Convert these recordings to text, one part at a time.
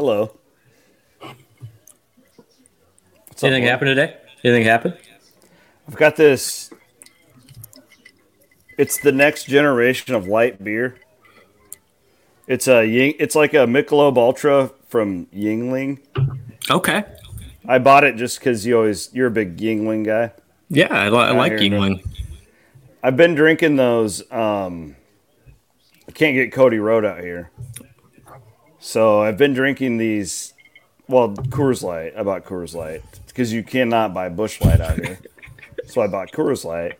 Hello. What's Anything happen today? Anything happen? I've got this. It's the next generation of light beer. It's a Ying, it's like a Michelob Ultra from Yuengling. Okay. I bought it just because you always you're a big Yuengling guy. Yeah, I, li- I like Yuengling. I've been drinking those. Um, I can't get Cody Road out here. So I've been drinking these. Well, Coors Light. I bought Coors Light because you cannot buy Busch Light out here. so I bought Coors Light.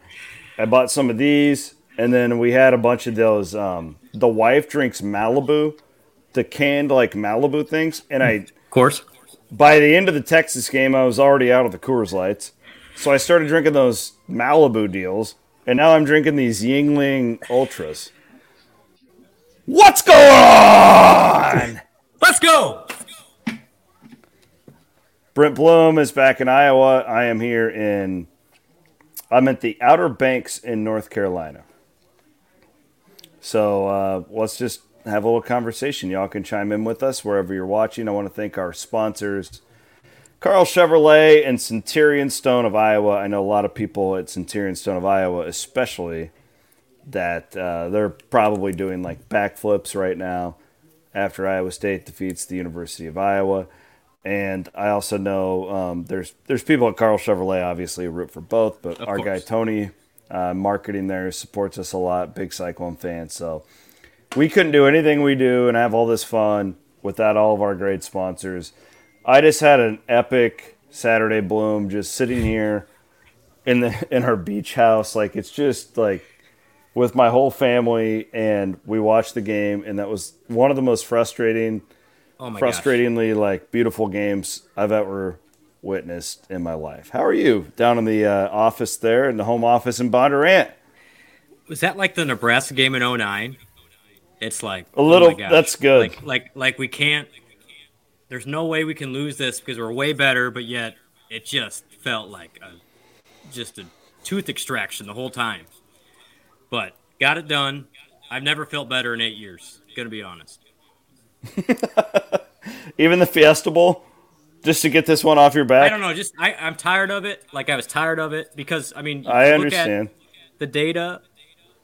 I bought some of these, and then we had a bunch of those. Um, the wife drinks Malibu, the canned like Malibu things, and I. Of course. By the end of the Texas game, I was already out of the Coors Lights, so I started drinking those Malibu deals, and now I'm drinking these Yuengling Ultras. What's going on? Let's go. Brent Bloom is back in Iowa. I am here in. I'm at the Outer Banks in North Carolina. So uh, let's just have a little conversation. Y'all can chime in with us wherever you're watching. I want to thank our sponsors, Carl Chevrolet and Centurion Stone of Iowa. I know a lot of people at Centurion Stone of Iowa, especially that uh, they're probably doing like backflips right now after Iowa State defeats the University of Iowa. And I also know um, there's there's people at Carl Chevrolet obviously root for both, but Of our course. guy Tony, uh, marketing there supports us a lot. Big Cyclone fan, so we couldn't do anything we do and have all this fun without all of our great sponsors. I just had an epic Saturday bloom just sitting here in the in our beach house. Like it's just like with my whole family and we watched the game and that was one of the most frustrating Oh my gosh. frustratingly like beautiful games I've ever witnessed in my life. How are you down in the uh, office there in the home office in Bondurant? Was that like the Nebraska game in 09? It's like A little- oh that's good. Like like like we can't. There's no way we can lose this because we're way better, but yet it just felt like a, just a tooth extraction the whole time. But got it done. I've never felt better in eight years. Gonna be honest. Even the Fiesta Bowl, just to get this one off your back. I don't know. Just I, I'm tired of it. Like I was tired of it because I mean, I understand. The data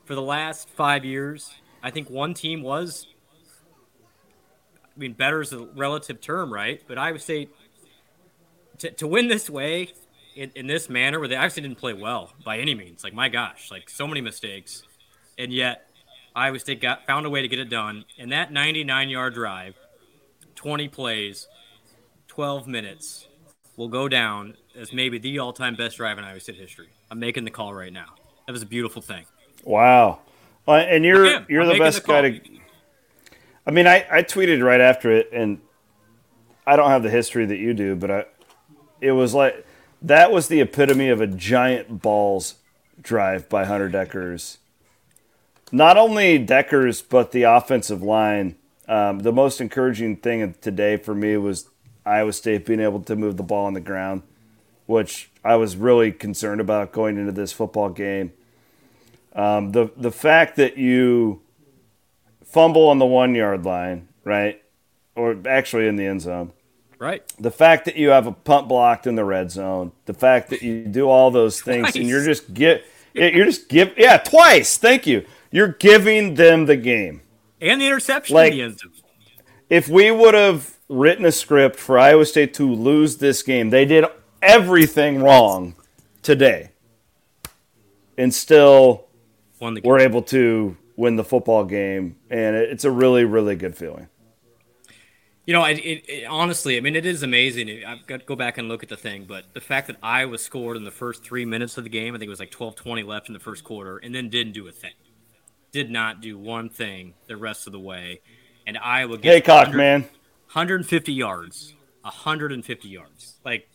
for the last five years. I think one team was. I mean, better is a relative term, right? But I would say to, to win this way, in, in this manner where they actually didn't play well by any means. Like my gosh, like so many mistakes, and yet Iowa State got found a way to get it done. And that 99 yard drive, 20 plays, 12 minutes, will go down as maybe the all time best drive in Iowa State history. I'm making the call right now. That was a beautiful thing. Wow. Well, and you're you're I'm the best the guy to. I mean, I, I tweeted right after it, and I don't have the history that you do, but I, it was like that was the epitome of a giant balls drive by Hunter Dekkers. Not only Dekkers, but the offensive line. Um, the most encouraging thing today for me was Iowa State being able to move the ball on the ground, which I was really concerned about going into this football game. Um, the the fact that you fumble on the one yard line, right, or actually in the end zone, right. The fact that you have a punt blocked in the red zone, the fact that you do all those things, twice. and you're just get you're just give yeah twice. Thank you. You're giving them the game and the interception like, in the end zone. If we would have written a script for Iowa State to lose this game, they did everything wrong today, and still we're able to win the football game, and it's a really, really good feeling. You know, it, it, it, honestly, I mean, it is amazing. I've got to go back and look at the thing, but the fact that Iowa scored in the first three minutes of the game, I think it was like 12 20 left in the first quarter, and then didn't do a thing. Did not do one thing the rest of the way. And Iowa gets Heacock, man. 150 yards. 150 yards. Like,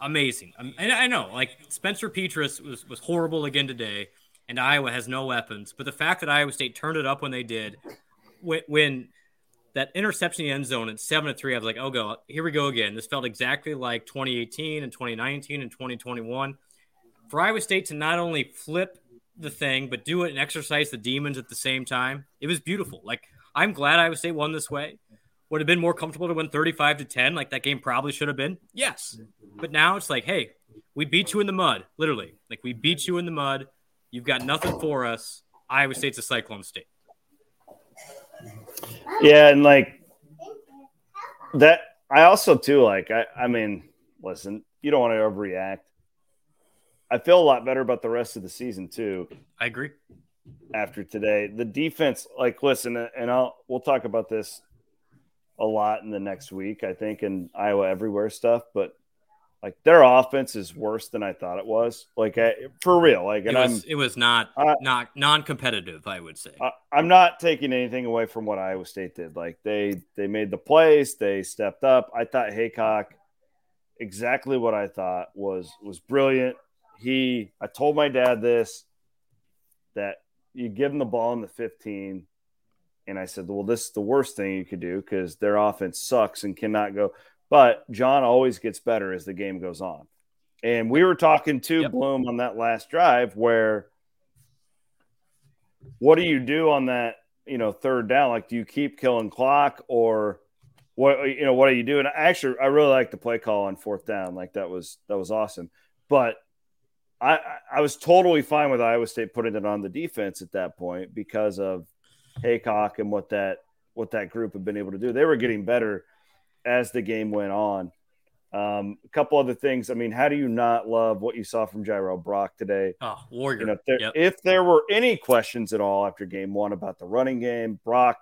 amazing. Um, and I know, like, Spencer Petras was, was horrible again today and Iowa has no weapons. But the fact that Iowa State turned it up when they did, when, when that interception in the end zone at seven to three, I was like, oh, go here we go again. This felt exactly like 2018 and 2019 and 2021. For Iowa State to not only flip the thing, but do it and exercise the demons at the same time, it was beautiful. Like I'm glad Iowa State won this way. Would have been more comfortable to win 35 to 10, like that game probably should have been. Yes. But now it's like, hey, we beat you in the mud, literally. Like we beat you in the mud. You've got nothing for us. Iowa State's a cyclone state. Yeah, and like that I also too like I I mean, listen, you don't want to overreact. I feel a lot better about the rest of the season too. I agree. After today, the defense, like, listen, uh, and I'll we'll talk about this a lot in the next week, I think, in Iowa everywhere stuff. But like their offense is worse than I thought it was. Like I, for real. Like it was, it was not uh, not non-competitive. I would say. I, I'm not taking anything away from what Iowa State did. Like they they made the plays. They stepped up. I thought Heacock exactly what I thought was was brilliant. He I told my dad this that you give him the ball in the 15 and I said, well, this is the worst thing you could do because their offense sucks and cannot go. But John always gets better as the game goes on. And we were talking to yep. Bloom on that last drive where what do you do on that, you know, third down? Like, do you keep killing clock or what, you know, what are you doing? I actually, I really like the play call on fourth down. Like that was, that was awesome. But I, I was totally fine with Iowa State putting it on the defense at that point because of Heacock and what that, what that group had been able to do. They were getting better as the game went on. Um, a couple other things. I mean, how do you not love what you saw from Jirehl Brock today? Oh, warrior. You know, if, there, yep. if there were any questions at all after game one about the running game, Brock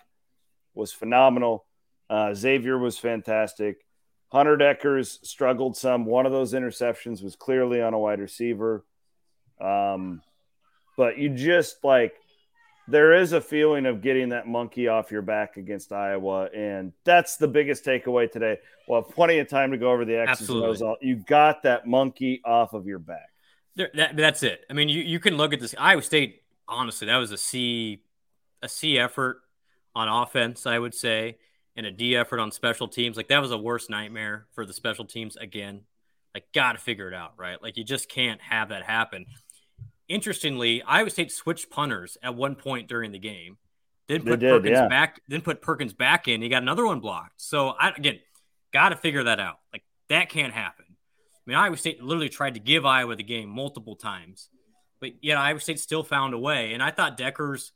was phenomenal. Uh, Xavier was fantastic. Hunter Dekkers struggled some. One of those interceptions was clearly on a wide receiver. Um, but you just like there is a feeling of getting that monkey off your back against Iowa, and that's the biggest takeaway today. We'll have plenty of time to go over the X's and O's. You got that monkey off of your back. That, that's it. I mean, you, you can look at this. Iowa State, honestly, that was a C, a C effort on offense, I would say, and a D effort on special teams. Like that was a worst nightmare for the special teams again. Like, got to figure it out, right? Like, you just can't have that happen. Interestingly, Iowa State switched punters at one point during the game. Then put did, Perkins yeah. back. Then put Perkins back in. He got another one blocked. So I, again, got to figure that out. Like that can't happen. I mean, Iowa State literally tried to give Iowa the game multiple times, but yet Iowa State still found a way. And I thought Dekkers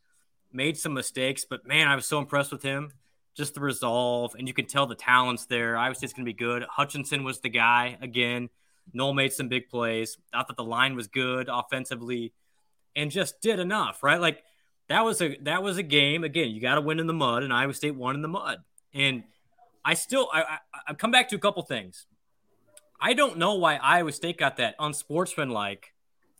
made some mistakes, but man, I was so impressed with him. Just the resolve, and you can tell the talents there. Iowa State's going to be good. Hutchinson was the guy again. Noel made some big plays. I thought the line was good offensively, and just did enough, right? Like that was a that was a game. Again, you got to win in the mud, and Iowa State won in the mud. And I still I, I I come back to a couple things. I don't know why Iowa State got that unsportsmanlike.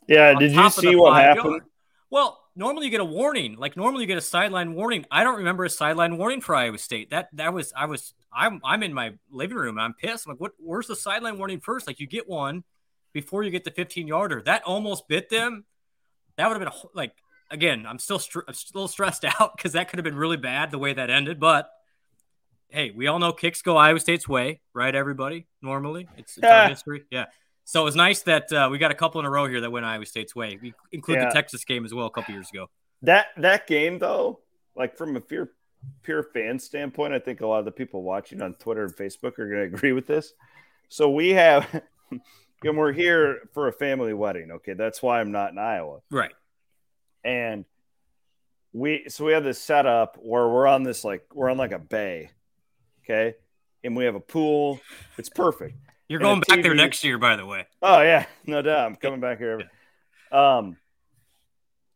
Yeah, did you see what happened? Yard. Well, normally you get a warning. Like normally you get a sideline warning. I don't remember a sideline warning for Iowa State. That that was I was I'm I'm in my living room I'm pissed. I'm like, what? Where's the sideline warning first? Like you get one before you get the 15 yarder. That almost bit them. That would have been a, like again, I'm still str- I'm still stressed out because that could have been really bad the way that ended. But hey, we all know kicks go Iowa State's way, right? Everybody normally, it's, it's our history. Yeah. So it was nice that uh, we got a couple in a row here that went Iowa State's way. We include yeah. the Texas game as well a couple years ago. That that game though, like from a pure pure fan standpoint, I think a lot of the people watching on Twitter and Facebook are going to agree with this. So we have, and we're here for a family wedding. Okay, that's why I'm not in Iowa. Right and we so we have this setup where we're on this like we're on like a bay, okay, and we have a pool. It's perfect. You're going back there next year, by the way. Oh yeah, no doubt. I'm coming back here. Um,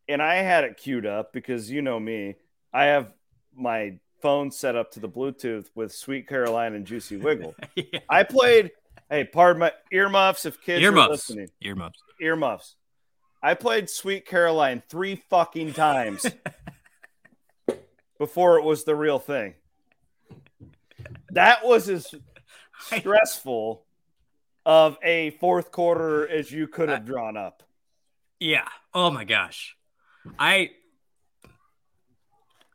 and I had it queued up because you know me. I have my phone set up to the Bluetooth with Sweet Caroline and Juicy Wiggle. yeah. I played. Hey, pardon my earmuffs if kids earmuffs. are listening. Earmuffs. Earmuffs. I played Sweet Caroline three fucking times before it was the real thing. That was as stressful of a fourth quarter as you could have drawn up. Yeah. Oh my gosh. I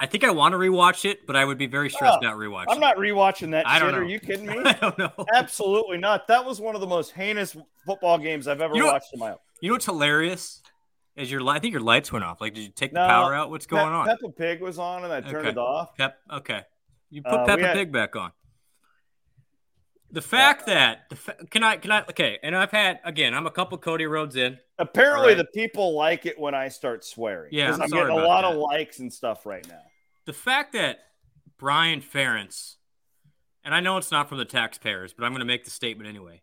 I think I want to rewatch it, but I would be very stressed oh, out rewatching. I'm not rewatching that. I don't. Know. Are you kidding me? I don't know. Absolutely not. That was one of the most heinous football games I've ever you know, watched in my life. You know what's hilarious? Is your I think your lights went off. Like, did you take no, the power out? What's going Pe- on? Peppa Pig was on, and I turned okay. it off. Pep. Okay. You put uh, Peppa had... Pig back on. The fact that the fa- can I can I okay, and I've had again. I'm a couple Cody Rhodes in. Apparently, right. the people like it when I start swearing. Yeah, I'm, I'm getting a lot that. of likes and stuff right now. The fact that Brian Ferentz, and I know it's not from the taxpayers, but I'm going to make the statement anyway,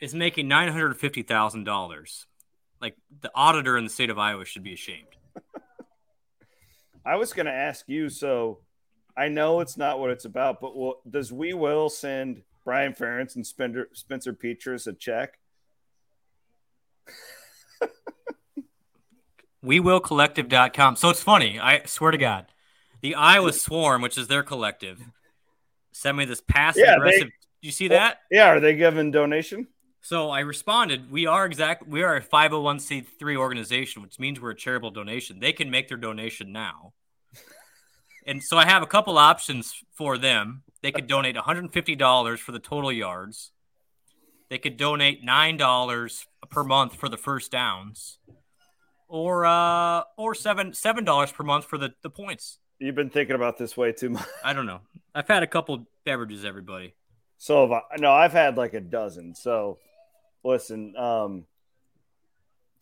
is making nine hundred fifty thousand dollars like the auditor in the state of Iowa should be ashamed. I was going to ask you. So I know it's not what it's about, but will, does We Will send Brian Ferentz and Spencer, Spencer Petras a check? WeWillCollective.com. So it's funny. I swear to God, the Iowa Swarm, which is their collective, sent me this passive yeah, aggressive. They, you see that? Yeah. Are they giving donation? So I responded, we are exact we are a 501c3 organization, which means we're a charitable donation. They can make their donation now. And so I have a couple options for them. They could donate $150 for the total yards. They could donate $9 per month for the first downs. Or uh or seven seven dollars per month for the, the points. You've been thinking about this way too much. I don't know. I've had a couple beverages, everybody. So I, no, I've had like a dozen. So listen, um,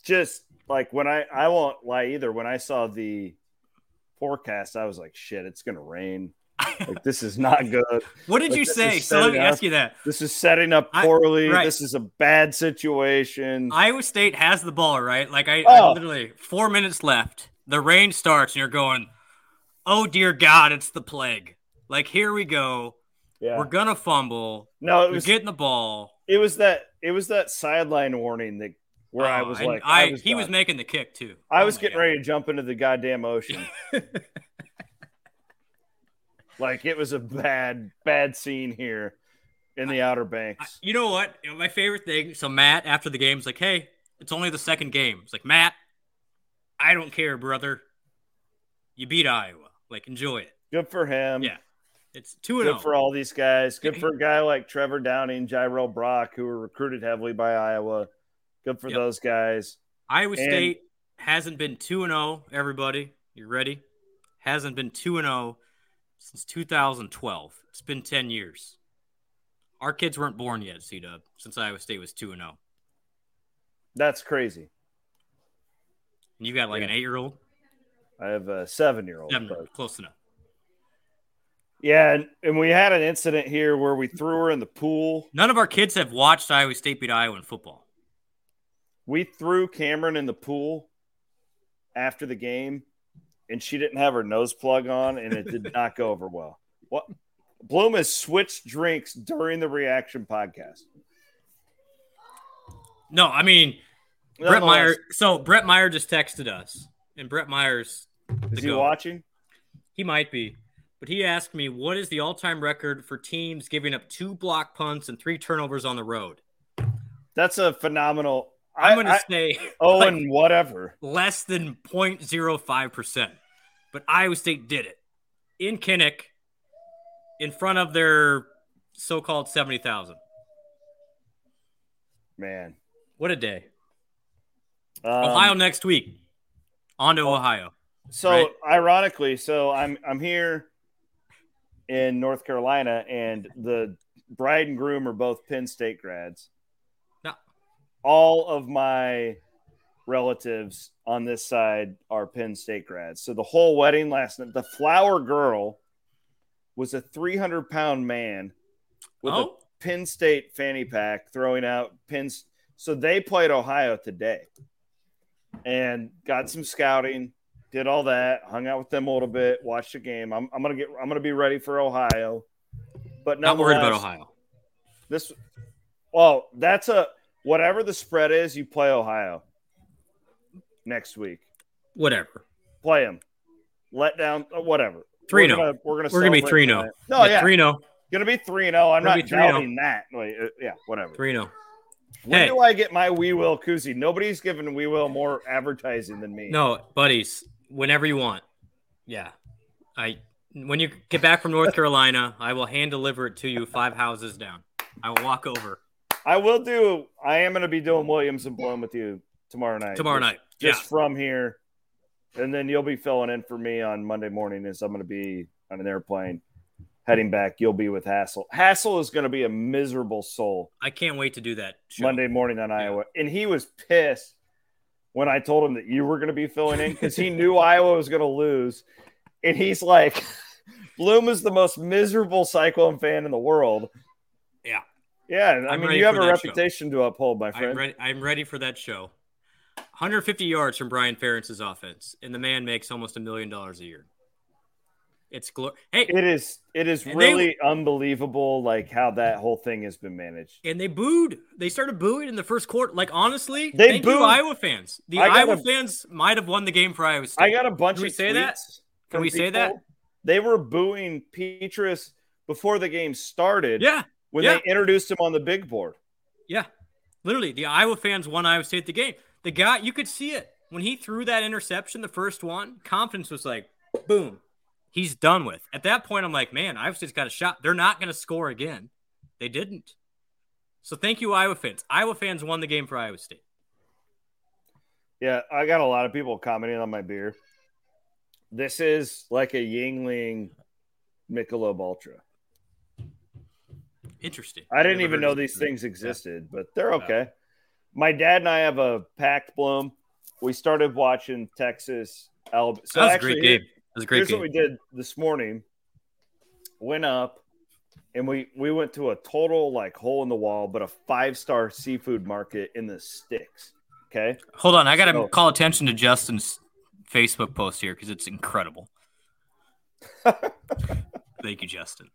just like when I I won't lie either. When I saw the forecast, I was like, shit, it's gonna rain. Like this is not good. what did like, you say? So let me up, ask you that. This is setting up poorly. I, right. This is a bad situation. Iowa State has the ball, right? Like I, oh. I literally four minutes left. The rain starts, and you're going, "Oh dear God, it's the plague!" Like here we go. Yeah. We're gonna fumble. No, it was getting the ball. It was that it was that sideline warning that where oh, I was like, I, I was he done. was making the kick too. I oh was getting God. ready to jump into the goddamn ocean. like it was a bad, bad scene here in the Outer Banks. You know what? My favorite thing. So Matt after the game was like, "Hey, it's only the second game." It's like Matt, I don't care, brother. You beat Iowa. Like enjoy it. Good for him. Yeah. It's two and good oh. for all these guys. Good for a guy like Trevor Downing, Jirehl Brock, who were recruited heavily by Iowa. Good for yep. those guys. Iowa and, State hasn't been two and zero. Oh, everybody, you ready? Hasn't been two and zero oh since 2012. It's been ten years. Our kids weren't born yet, C Dub, since Iowa State was two and zero. That's crazy. And you got like yeah. an eight year old. I have a seven year old. Close enough Yeah, and, and we had an incident here where we threw her in the pool. None of our kids have watched Iowa State beat Iowa in football. We threw Cameron in the pool after the game, and she didn't have her nose plug on, and it did not go over well. What? Bloom has switched drinks during the reaction podcast. No, I mean Brett Meyer. So Brett Meyer just texted us, and Brett Meyer's is he watching? He might be, but he asked me what is the all-time record for teams giving up two block punts and three turnovers on the road. That's a phenomenal. I'm going to say oh, like and whatever less than 0.05 percent, but Iowa State did it in Kinnick in front of their so-called seventy thousand. Man, what a day! Um, Ohio next week. On to Ohio. So right? ironically, so I'm I'm here in North Carolina, and the bride and groom are both Penn State grads. All of my relatives on this side are Penn State grads. So the whole wedding last night, the flower girl was a 300 pound man with oh. a Penn State fanny pack throwing out pins. So they played Ohio today and got some scouting, did all that, hung out with them a little bit, watched the game. I'm, I'm gonna get I'm gonna be ready for Ohio, but not worried about Ohio. This, well, that's a whatever the spread is. You play Ohio next week. Whatever. Play them. Let down. Uh, whatever. Three. Oh. We're gonna. We're gonna be three no. No, yeah. Three no. Gonna be three no. Oh. I'm not doubting that. Wait, uh, yeah, whatever. Three no. When hey. do I get my We Will koozie? Nobody's given We Will more advertising than me. No, buddies, whenever you want. Yeah. I when you get back from North Carolina, I will hand deliver it to you five houses down. I will walk over. I will do I am gonna be doing Williams and Bloom with you tomorrow night. Tomorrow night. Just yeah. from here. And then you'll be filling in for me on Monday morning as I'm gonna be on an airplane heading back, you'll be with Hassel. Hassel is going to be a miserable soul. I can't wait to do that show. Monday morning on yeah. Iowa. And he was pissed when I told him that you were going to be filling in because he knew Iowa was going to lose. And he's like, Bloom is the most miserable Cyclone fan in the world. Yeah. Yeah. I I'm mean, you have a reputation show. to uphold, my friend. I'm ready, I'm ready for that show. 150 yards from Brian Ferentz's offense, and the man makes almost a million dollars a year. It's glor- hey, it is it is really they, unbelievable like how that whole thing has been managed. And they booed. They started booing in the first quarter. Like honestly, they thank booed. you, Iowa fans. The Iowa a, fans might have won the game for Iowa State. I got a bunch Can we say that. Can we people. say that? They were booing Petras before the game started. Yeah. When yeah. they introduced him on the big board. Yeah. Literally, the Iowa fans won Iowa State the game. The guy, you could see it when he threw that interception, the first one. Confidence was like, boom, he's done with. At that point, I'm like, man, Iowa State's got a shot. They're not going to score again. They didn't. So thank you, Iowa fans. Iowa fans won the game for Iowa State. Yeah, I got a lot of people commenting on my beer. This is like a Yuengling Michelob Ultra. Interesting. I didn't even know these things existed, yeah. but they're okay. My dad and I have a packed bloom. We started watching Texas. Alabama. So that was actually, a great game was a great Here's game. what we did this morning. Went up and we we went to a total like hole in the wall, but a five star seafood market in the sticks. Okay. Hold on, I gotta so, call attention to Justin's Facebook post here because it's incredible. Thank you, Justin.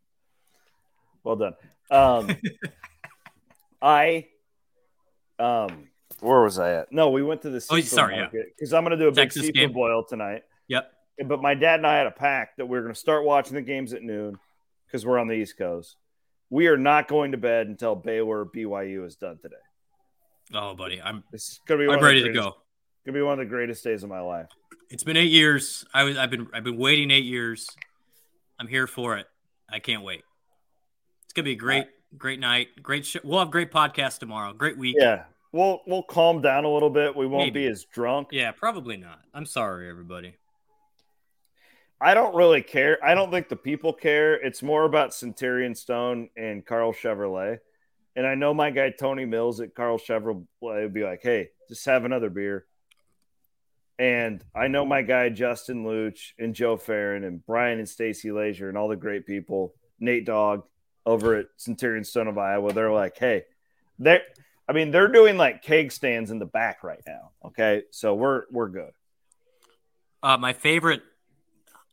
Well done. Um, I um, where was I at? No, we went to the seafood oh, sorry, market because I'm gonna do a Texas big seafood game. boil tonight. Yep. But my dad and I had a pact that we are going to start watching the games at noon because we're on the East Coast. We are not going to bed until Baylor BYU is done today. Oh, buddy, I'm. It's gonna be. I'm ready to go. Gonna be one of the greatest days of my life. It's been eight years. I was. I've been. I've been waiting eight years. I'm here for it. I can't wait. Gonna be a uh, great, right. great night. Great show. We'll have great podcast tomorrow. Great week. Yeah, we'll we'll calm down a little bit. We won't Maybe. be as drunk. Yeah, probably not. I'm sorry, everybody. I don't really care. I don't think the people care. It's more about Centurion Stone and Carl Chevrolet. And I know my guy Tony Mills at Carl Chevrolet would be like, "Hey, just have another beer." And I know my guy Justin Luch and Joe Farron and Brian and Stacy Lazier and all the great people, Nate Dogg over at Centurion Stone of Iowa. They're like, hey, they're I mean, they're doing like keg stands in the back right now. Okay. So we're we're good. Uh, my favorite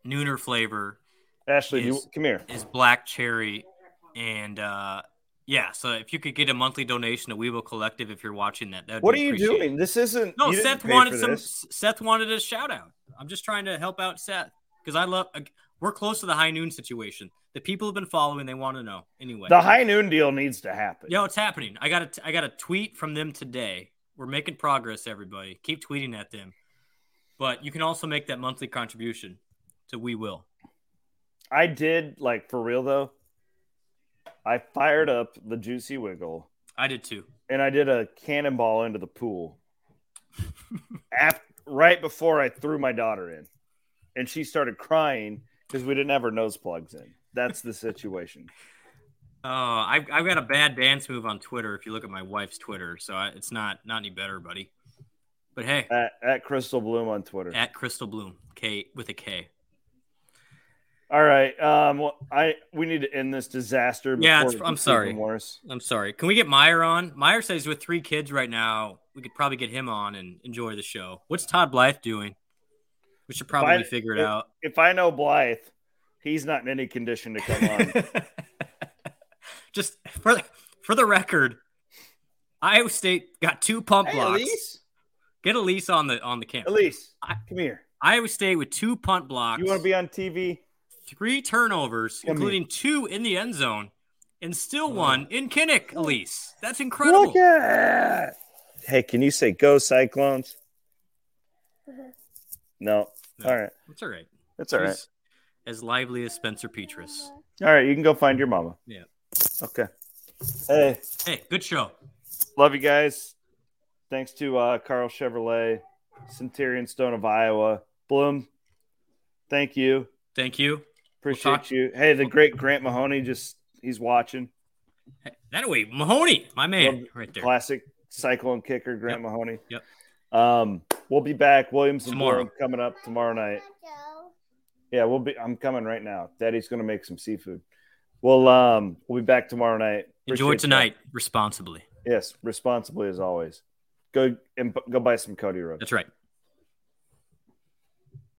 nooner flavor Ashley, is, you, come here. is black cherry. And uh, yeah, so if you could get a monthly donation to We Will Collective if you're watching that, that What are you doing? This isn't. No, Seth wanted some. this. Seth wanted a shout out. I'm just trying to help out Seth because I love. We're close to the high noon situation. The people have been following. They want to know anyway. The high noon deal needs to happen. Yo, it's happening. I got a I got a tweet from them today. We're making progress, everybody. Keep tweeting at them. But you can also make that monthly contribution to We Will. I did like for real though. I fired up the Juicy Wiggle I did too. and I did a cannonball into the pool. After, right before I threw my daughter in, and she started crying because we didn't have her nose plugs in. That's the situation. Oh, I've, I've got a bad dance move on Twitter. If you look at my wife's Twitter, so I, it's not not any better, buddy. But hey, At, at Crystal Bloom on Twitter. at Crystal Bloom, K with a K. All right. Um. Well, I we need to end this disaster. Yeah, it's- I'm sorry. Worse. I'm sorry. Can we get Meyer on? Meyer says he's with three kids right now, we could probably get him on and enjoy the show. What's Todd Blythe doing? We should probably I- figure it if- out. If I know Blythe, he's not in any condition to come on. Just for the, for the record, Iowa State got two pump hey, blocks. Elise. Get Elise on the on the camera. Elise, I- come here. Iowa State with two punt blocks, You want to be on TV? three turnovers, Come including two in the end zone, and still one in Kinnick. Elise, that's incredible. Look at. Hey, can you say "Go Cyclones"? Mm-hmm. No. No. All right. That's all right. That's all right. As lively as Spencer Petras. All right. You can go find your mama. Yeah. Okay. Hey, Hey, good show. love you guys. Thanks to uh, Carl Chevrolet, Centurion Stone of Iowa, Bloom. Thank you. Thank you. Appreciate talk- you. Hey, the great Grant Mahoney just he's watching. Hey, that way, Mahoney, my man, Love right there. Classic cyclone kicker, Grant Yep. Mahoney. Yep. Um, we'll be back. Williams and Bloom coming up tomorrow night. Yeah, we'll be. I'm coming right now. Daddy's gonna make some seafood. We'll um we'll be back tomorrow night. Enjoy Appreciate tonight responsibly. Yes, responsibly as always. Go and b- go buy some Cody Road. That's right.